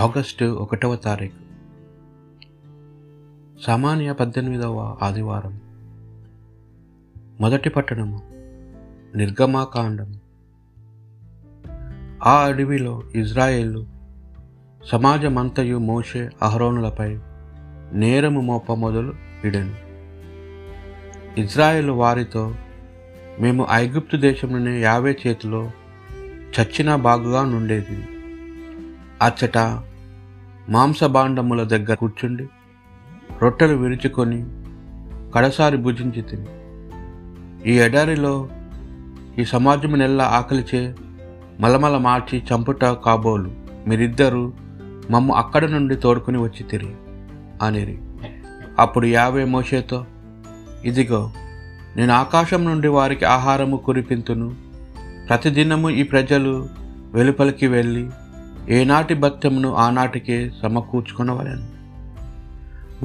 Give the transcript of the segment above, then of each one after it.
August ఒకటవ తారీఖు. సామాన్య పద్దెనిమిదవ ఆదివారం. మొదటి పట్టణము నిర్గమాకాండం. ఆ అడవిలో ఇజ్రాయేలు సమాజమంతయు మోషే అహరోనులపై నేరము మోప మొదలు విడెను ఇజ్రాయేల్ వారితో మేము ఐగుప్తు దేశంలోనే యావే చేతిలో చచ్చిన బాగుగా నుండేది. అచ్చట మాంసభాండముల దగ్గర కూర్చుండి రొట్టెలు విరుచుకొని కడసారి భుజించి తిని. ఈ ఎడారిలో ఈ సమాజము నెల్ల ఆకలిచే మలమల మార్చి చంపుట కాబోలు. మీరిద్దరూ మమ్మ అక్కడ నుండి తోడుకుని వచ్చి తిరిగి అనిరి. అప్పుడు యావే మోషేతో ఇదిగో నేను ఆకాశం నుండి వారికి ఆహారము కురిపింతును. ప్రతిదినము ఈ ప్రజలు వెలుపలికి వెళ్ళి ఏనాటి భక్త్యమును ఆనాటికే సమకూర్చుకునవలెను.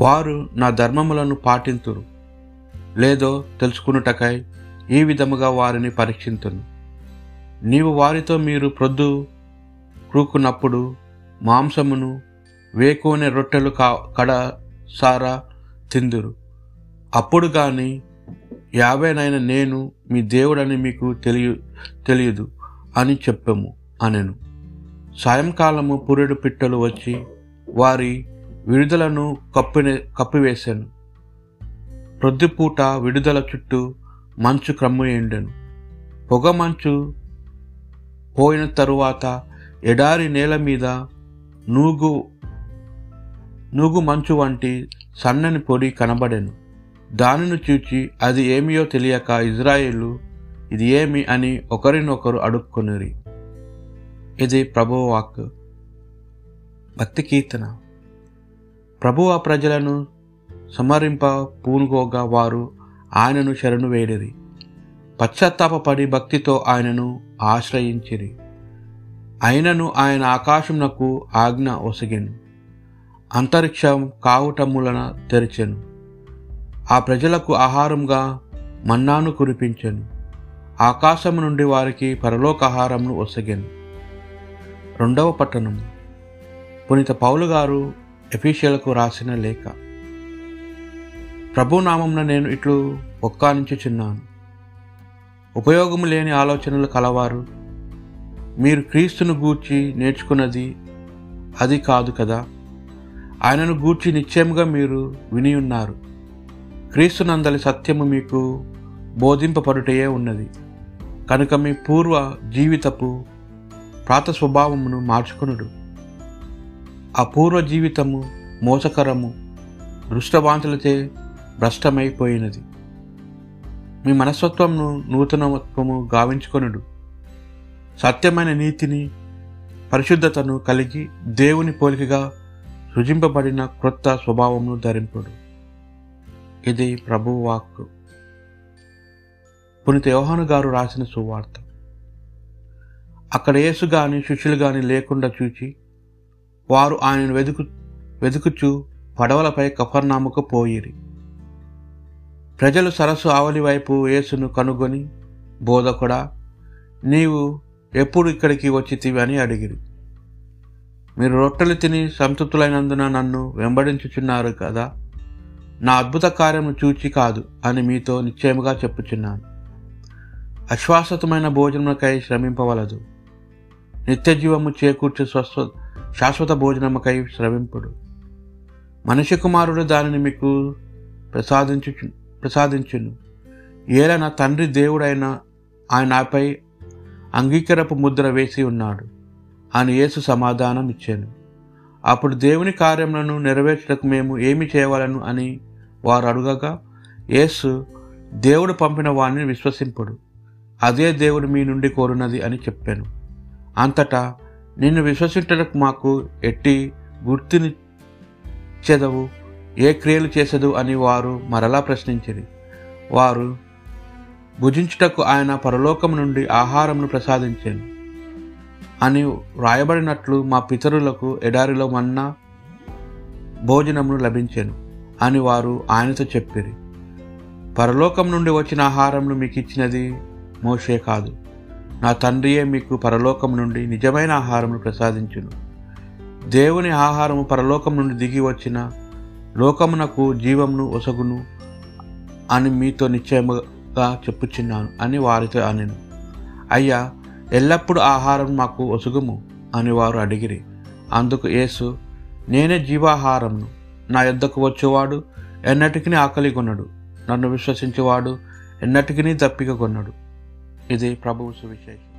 వారు నా ధర్మములను పాటింతురు. లేదో తెలుసుకున్నటకై ఈ విధముగా వారిని పరీక్షింతును. నీవు వారితో మీరు ప్రొద్దు క్రూకున్నప్పుడు మాంసమును వేకోనే రొట్టెలు కా కడ సారా తిందురు. అప్పుడు కానీ యాభైనైన నేను మీ దేవుడని మీకు తెలియ తెలియదు అని చెప్పాము అనెను. సాయంకాలము పురుడు పిట్టలు వచ్చి వారి విడుదలను కప్పిన కప్పివేశాను ప్రొద్దుపూట విడుదల చుట్టూ మంచు క్రమ్ము ఎండెను. పొగ మంచు పోయిన తరువాత ఎడారి నేల మీద నూగు నూగు మంచు వంటి సన్నని పొడి కనబడెను. దానిని చూచి అది ఏమియో తెలియక ఇజ్రాయేలు ఇది ఏమి అని ఒకరినొకరు అడుక్కునిరి. ఇది ప్రభువాక్ భక్తి కీర్తన. ప్రభు ఆ ప్రజలను సమరింప పూనుకోగా వారు ఆయనను శరణు వేడిరి. పశ్చాత్తాపడి భక్తితో ఆయనను ఆశ్రయించిరి. అయినను ఆయన ఆకాశమునకు ఆజ్ఞ ఒసగెను. అంతరిక్షం కావుటములన తెరిచెను. ఆ ప్రజలకు ఆహారంగా మన్నాను కురిపించెను. ఆకాశము నుండి వారికి పరలోకాహారంను ఒసగెను. రెండవ పట్టణం. పునీత పౌలు గారు ఎఫీషియలకు రాసిన లేఖ. ప్రభునామంన నేను ఇట్లు ఒక్కా నుంచి చిన్నాను. ఉపయోగము లేని ఆలోచనలు కలవారు. మీరు క్రీస్తును గూర్చి నేర్చుకున్నది అది కాదు కదా? ఆయనను గూర్చి నిశ్చయముగా మీరు విని ఉన్నారు. క్రీస్తునందలి సత్యము మీకు బోధింపబడుటయే ఉన్నది. కనుక మీ పూర్వ జీవితపు ప్రాత స్వభావమును మార్చుకునుడు. అపూర్వ జీవితము మోసకరము దృష్టవాంతులచే భ్రష్టమైపోయినది. మీ మనస్తత్వమును నూతనత్వము గావించుకొనుడు. సత్యమైన నీతిని పరిశుద్ధతను కలిగి దేవుని పోలికగా సృజింపబడిన క్రొత్త స్వభావమును ధరింపుడు. ఇది ప్రభు వాక్కు. పునిత యోహాను గారు రాసిన సువార్త. అక్కడ యేసు గాని శిష్యులు గాని లేకుండా చూచి వారు ఆయనను వెతుకు వెతుకుచు పడవలపై కఫర్నాముకు పోయిరి. ప్రజలు సరస్సు ఆవలి వైపు యేసును కనుగొని బోధకుడా నీవు ఎప్పుడు ఇక్కడికి వచ్చితివి అని అడిగిరి. మీరు రొట్టెలు తిని సంతృప్తులైనందున నన్ను వెంబడించుచున్నారు కదా నా అద్భుత కార్యము చూచి కాదు అని మీతో నిశ్చయముగా చెప్పుచున్నాను. అశ్వాసతమైన భోజనములకై శ్రమింపవలదు. నిత్యజీవము చేకూర్చే చేకూర్చు స్వస్వ శాశ్వత భోజనముకై శ్రవింపుడు. మనిషి కుమారుడు దానిని మీకు ప్రసాదించు ప్రసాదించును. ఏలైనా తండ్రి దేవుడైన ఆయన నాపై అంగీకరపు ముద్ర వేసి ఉన్నాడు. అని యేసు సమాధానం ఇచ్చాను. అప్పుడు దేవుని కార్యములను నెరవేర్చడానికి మేము ఏమి చేయవలను అని వారు అడుగగా యేసు దేవుడు పంపిన వాణ్ణి విశ్వసింపుడు. అదే దేవుడు మీ నుండి కోరున్నది అని చెప్పాను. అంతటా నిన్ను విశ్వసించడానికి మాకు ఎట్టి గుర్తుని చెదవు ఏ క్రియలు చేసదు అని వారు మరలా ప్రశ్నించిరి. వారు భుజించుటకు ఆయన పరలోకం నుండి ఆహారంను ప్రసాదించాను. అని వ్రాయబడినట్లు మా పితరులకు ఎడారిలో మన్నా భోజనమును లభించాను అని వారు ఆయనతో చెప్పిరి. పరలోకం నుండి వచ్చిన ఆహారంను మీకు ఇచ్చినది మోషే కాదు. నా తండ్రియే మీకు పరలోకం నుండి నిజమైన ఆహారమును ప్రసాదించును. దేవుని ఆహారము పరలోకం నుండి దిగి వచ్చిన లోకమునకు జీవమును ఒసగును అని మీతో నిశ్చయముగా చెప్పుచున్నాను అని వారితో అనెను. అయ్యా ఎల్లప్పుడూ ఆహారం మాకు ఒసుగుము అని వారు అడిగిరి. అందుకు యేసు నేనే జీవాహారంను నా యొద్దకు వచ్చేవాడు ఎన్నటికీ ఆకలి కొనడు నన్ను విశ్వసించేవాడు ఎన్నటికీ దప్పిక కొన్నాడు ഇത് പ്രഭു സുവിശേഷം